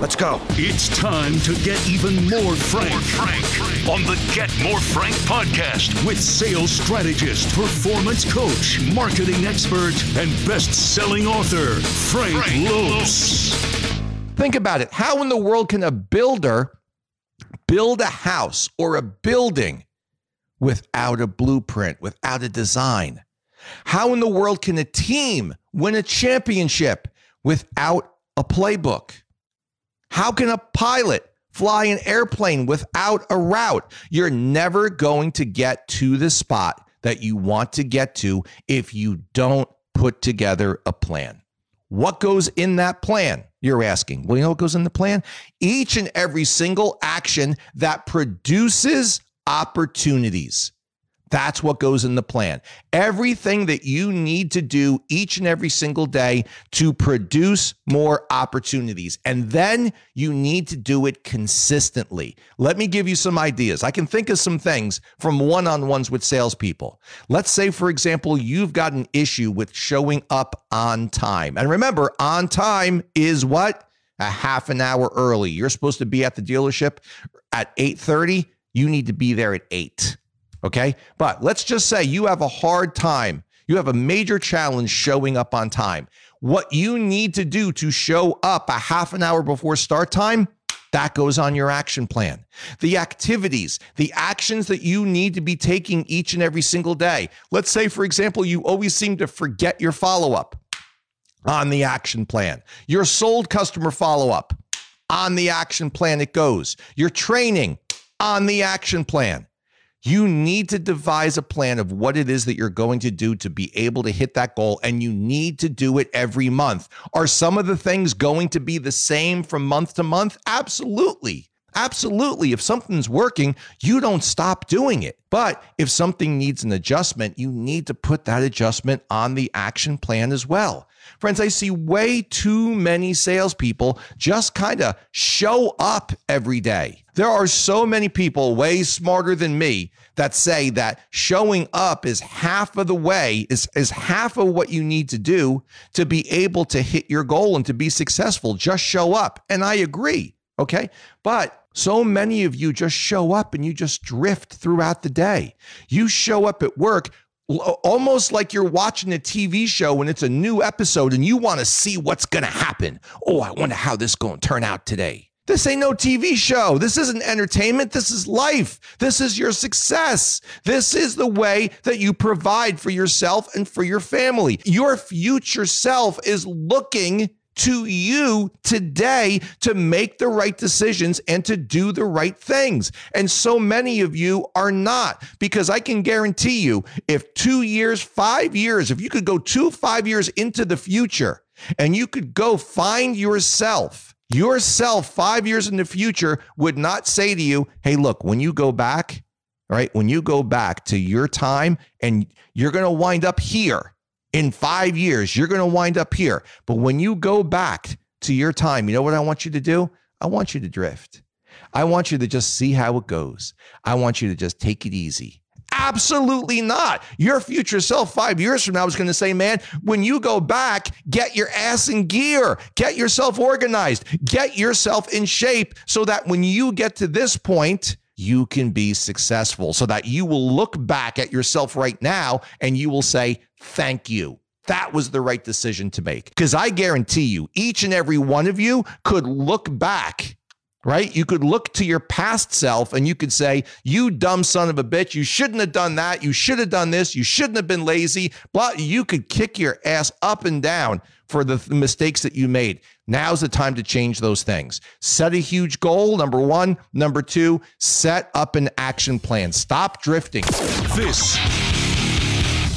Let's go. It's time to get even more frank, More Frank. on the Get More Frank podcast with sales strategist, performance coach, marketing expert, and best-selling author Frank, Frank Lopes. Think about it. How in the world can a builder build a house or a building without a blueprint, without a design? How in the world can a team win a championship without a playbook? How can a pilot fly an airplane without a route? You're never going to get to the spot that you want to get to if you don't put together a plan. What goes in that plan? You're asking. Well, you know what goes in the plan? Each and every single action that produces opportunities. That's what goes in the plan. Everything that you need to do each and every single day to produce more opportunities. And then you need to do it consistently. Let me give you some ideas. I can think of some things from one on ones with salespeople. Let's say, for example, you've got an issue with showing up on time. And remember, on time is what? A half an hour early. You're supposed to be at the dealership at 8:30. You need to be there at 8. Okay. But let's just say you have a hard time. You have a major challenge showing up on time. What you need to do to show up a half an hour before start time, that goes on your action plan. The activities, the actions that you need to be taking each and every single day. Let's say, for example, you always seem to forget your follow up on the action plan. Your sold customer follow up on the action plan, it goes. Your training on the action plan. You need to devise a plan of what it is that you're going to do to be able to hit that goal, and you need to do it every month. Are some of the things going to be the same from month to month? Absolutely. Absolutely. If something's working, you don't stop doing it. But if something needs an adjustment, you need to put that adjustment on the action plan as well. Friends, I see way too many salespeople just kind of show up every day. There are so many people way smarter than me that say that showing up is half of the way, is, is half of what you need to do to be able to hit your goal and to be successful. Just show up. And I agree. Okay. But so many of you just show up and you just drift throughout the day. You show up at work almost like you're watching a TV show when it's a new episode and you want to see what's going to happen. Oh, I wonder how this going to turn out today. This ain't no TV show. This isn't entertainment. This is life. This is your success. This is the way that you provide for yourself and for your family. Your future self is looking to you today to make the right decisions and to do the right things. And so many of you are not, because I can guarantee you, if two years, five years, if you could go two, five years into the future and you could go find yourself, yourself five years in the future would not say to you, hey, look, when you go back, right, when you go back to your time and you're going to wind up here in five years, you're going to wind up here. But when you go back to your time, you know what I want you to do? I want you to drift. I want you to just see how it goes. I want you to just take it easy. Absolutely not. Your future self five years from now is going to say, man, when you go back, get your ass in gear, get yourself organized, get yourself in shape so that when you get to this point, you can be successful so that you will look back at yourself right now and you will say, thank you. That was the right decision to make. Because I guarantee you, each and every one of you could look back right? You could look to your past self and you could say, You dumb son of a bitch, you shouldn't have done that. You should have done this. You shouldn't have been lazy. But you could kick your ass up and down for the th- mistakes that you made. Now's the time to change those things. Set a huge goal, number one. Number two, set up an action plan. Stop drifting. This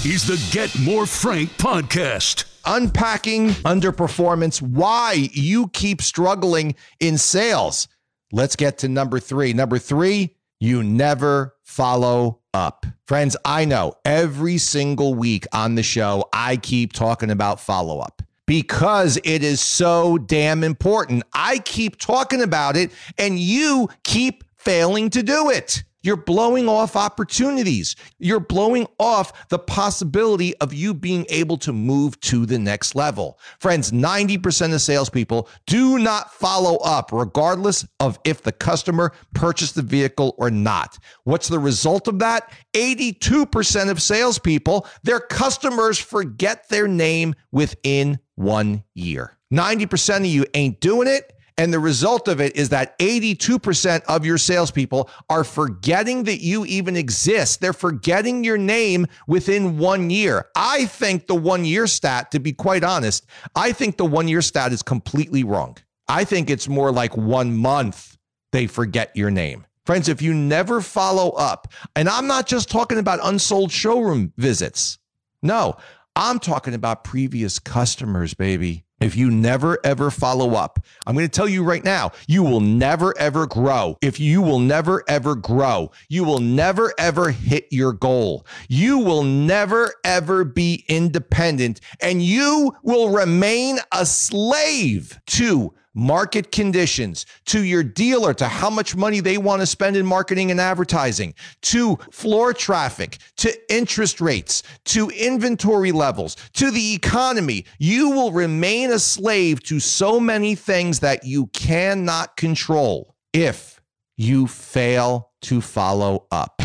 is the Get More Frank podcast. Unpacking underperformance, why you keep struggling in sales. Let's get to number three. Number three, you never follow up. Friends, I know every single week on the show, I keep talking about follow up because it is so damn important. I keep talking about it and you keep failing to do it. You're blowing off opportunities. You're blowing off the possibility of you being able to move to the next level. Friends, 90% of salespeople do not follow up, regardless of if the customer purchased the vehicle or not. What's the result of that? 82% of salespeople, their customers forget their name within one year. 90% of you ain't doing it. And the result of it is that 82% of your salespeople are forgetting that you even exist. They're forgetting your name within one year. I think the one year stat, to be quite honest, I think the one year stat is completely wrong. I think it's more like one month they forget your name. Friends, if you never follow up, and I'm not just talking about unsold showroom visits. No, I'm talking about previous customers, baby. If you never ever follow up, I'm going to tell you right now, you will never ever grow. If you will never ever grow, you will never ever hit your goal. You will never ever be independent and you will remain a slave to market conditions, to your dealer, to how much money they want to spend in marketing and advertising, to floor traffic, to interest rates, to inventory levels, to the economy. You will remain a slave to so many things that you cannot control if you fail to follow up.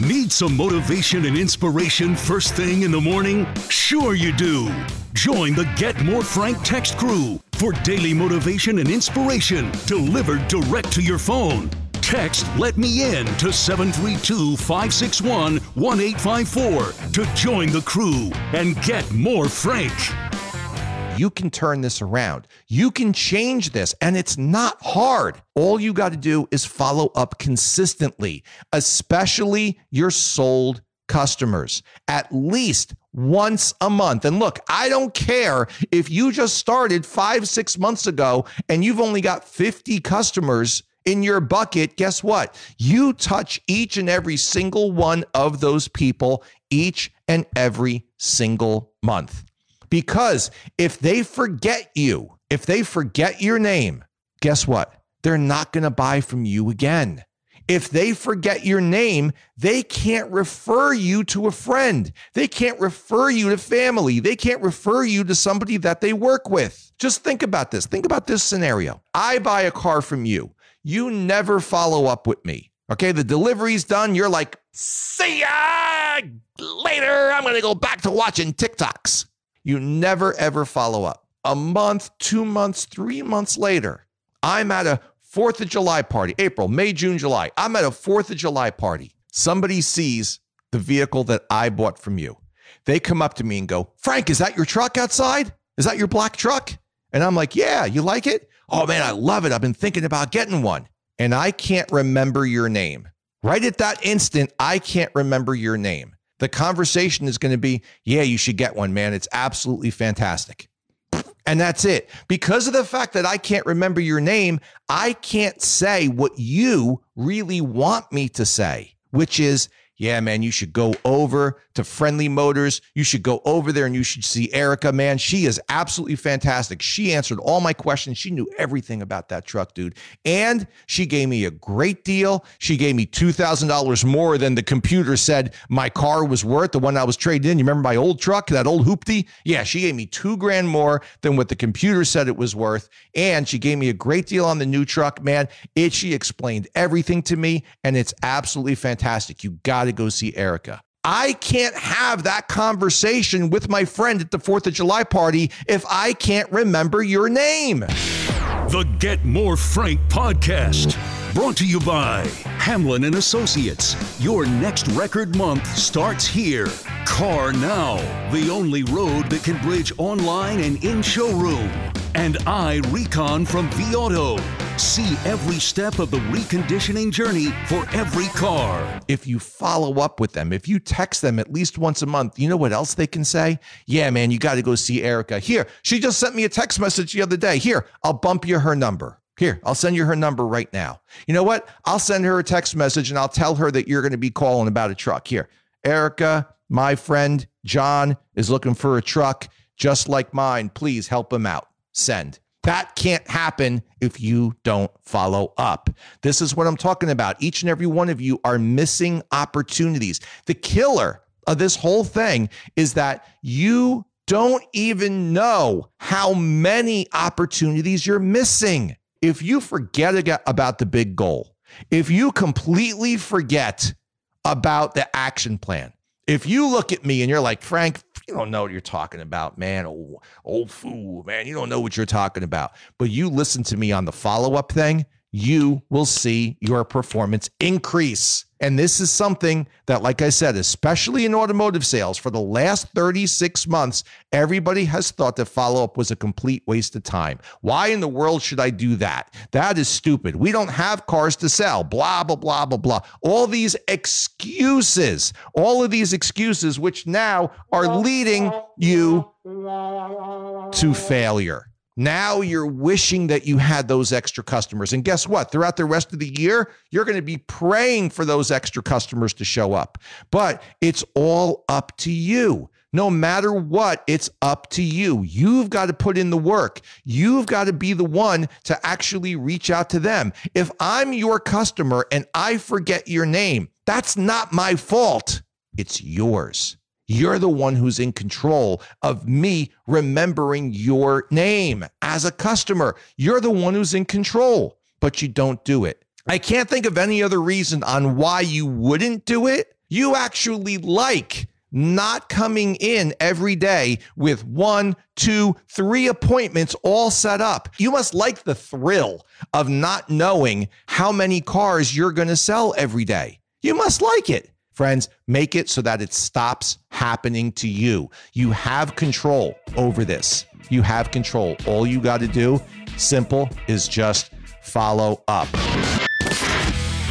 Need some motivation and inspiration first thing in the morning? Sure, you do. Join the Get More Frank text crew for daily motivation and inspiration delivered direct to your phone. Text Let Me In to 732 561 1854 to join the crew and get more Frank. You can turn this around. You can change this, and it's not hard. All you got to do is follow up consistently, especially your sold customers, at least once a month. And look, I don't care if you just started five, six months ago and you've only got 50 customers in your bucket. Guess what? You touch each and every single one of those people each and every single month. Because if they forget you, if they forget your name, guess what? They're not going to buy from you again. If they forget your name, they can't refer you to a friend. They can't refer you to family. They can't refer you to somebody that they work with. Just think about this. Think about this scenario. I buy a car from you. You never follow up with me. Okay, the delivery's done. You're like, see ya later. I'm going to go back to watching TikToks. You never ever follow up. A month, two months, three months later, I'm at a Fourth of July party, April, May, June, July. I'm at a Fourth of July party. Somebody sees the vehicle that I bought from you. They come up to me and go, Frank, is that your truck outside? Is that your black truck? And I'm like, Yeah, you like it? Oh man, I love it. I've been thinking about getting one. And I can't remember your name. Right at that instant, I can't remember your name. The conversation is going to be, Yeah, you should get one, man. It's absolutely fantastic. And that's it. Because of the fact that I can't remember your name, I can't say what you really want me to say, which is, yeah, man, you should go over to Friendly Motors. You should go over there and you should see Erica, man. She is absolutely fantastic. She answered all my questions. She knew everything about that truck, dude. And she gave me a great deal. She gave me $2,000 more than the computer said my car was worth, the one I was trading in. You remember my old truck, that old hoopty? Yeah, she gave me two grand more than what the computer said it was worth. And she gave me a great deal on the new truck, man. It, she explained everything to me, and it's absolutely fantastic. You got to go see Erica. I can't have that conversation with my friend at the 4th of July party if I can't remember your name. The Get More Frank podcast. Brought to you by Hamlin and Associates. Your next record month starts here. CarNow, the only road that can bridge online and in showroom. And I Recon from vAuto. See every step of the reconditioning journey for every car. If you follow up with them, if you text them at least once a month, you know what else they can say? Yeah, man, you got to go see Erica. Here, she just sent me a text message the other day. Here, I'll bump you her number. Here, I'll send you her number right now. You know what? I'll send her a text message and I'll tell her that you're going to be calling about a truck. Here, Erica, my friend John is looking for a truck just like mine. Please help him out. Send. That can't happen if you don't follow up. This is what I'm talking about. Each and every one of you are missing opportunities. The killer of this whole thing is that you don't even know how many opportunities you're missing. If you forget about the big goal, if you completely forget about the action plan, if you look at me and you're like, Frank, you don't know what you're talking about, man. Old, old fool, man. You don't know what you're talking about. But you listen to me on the follow up thing, you will see your performance increase. And this is something that, like I said, especially in automotive sales, for the last 36 months, everybody has thought that follow up was a complete waste of time. Why in the world should I do that? That is stupid. We don't have cars to sell, blah, blah, blah, blah, blah. All these excuses, all of these excuses, which now are leading you to failure. Now you're wishing that you had those extra customers. And guess what? Throughout the rest of the year, you're going to be praying for those extra customers to show up. But it's all up to you. No matter what, it's up to you. You've got to put in the work. You've got to be the one to actually reach out to them. If I'm your customer and I forget your name, that's not my fault. It's yours. You're the one who's in control of me remembering your name as a customer. You're the one who's in control, but you don't do it. I can't think of any other reason on why you wouldn't do it. You actually like not coming in every day with one, two, three appointments all set up. You must like the thrill of not knowing how many cars you're going to sell every day. You must like it. Friends, make it so that it stops happening to you. You have control over this. You have control. All you got to do, simple, is just follow up.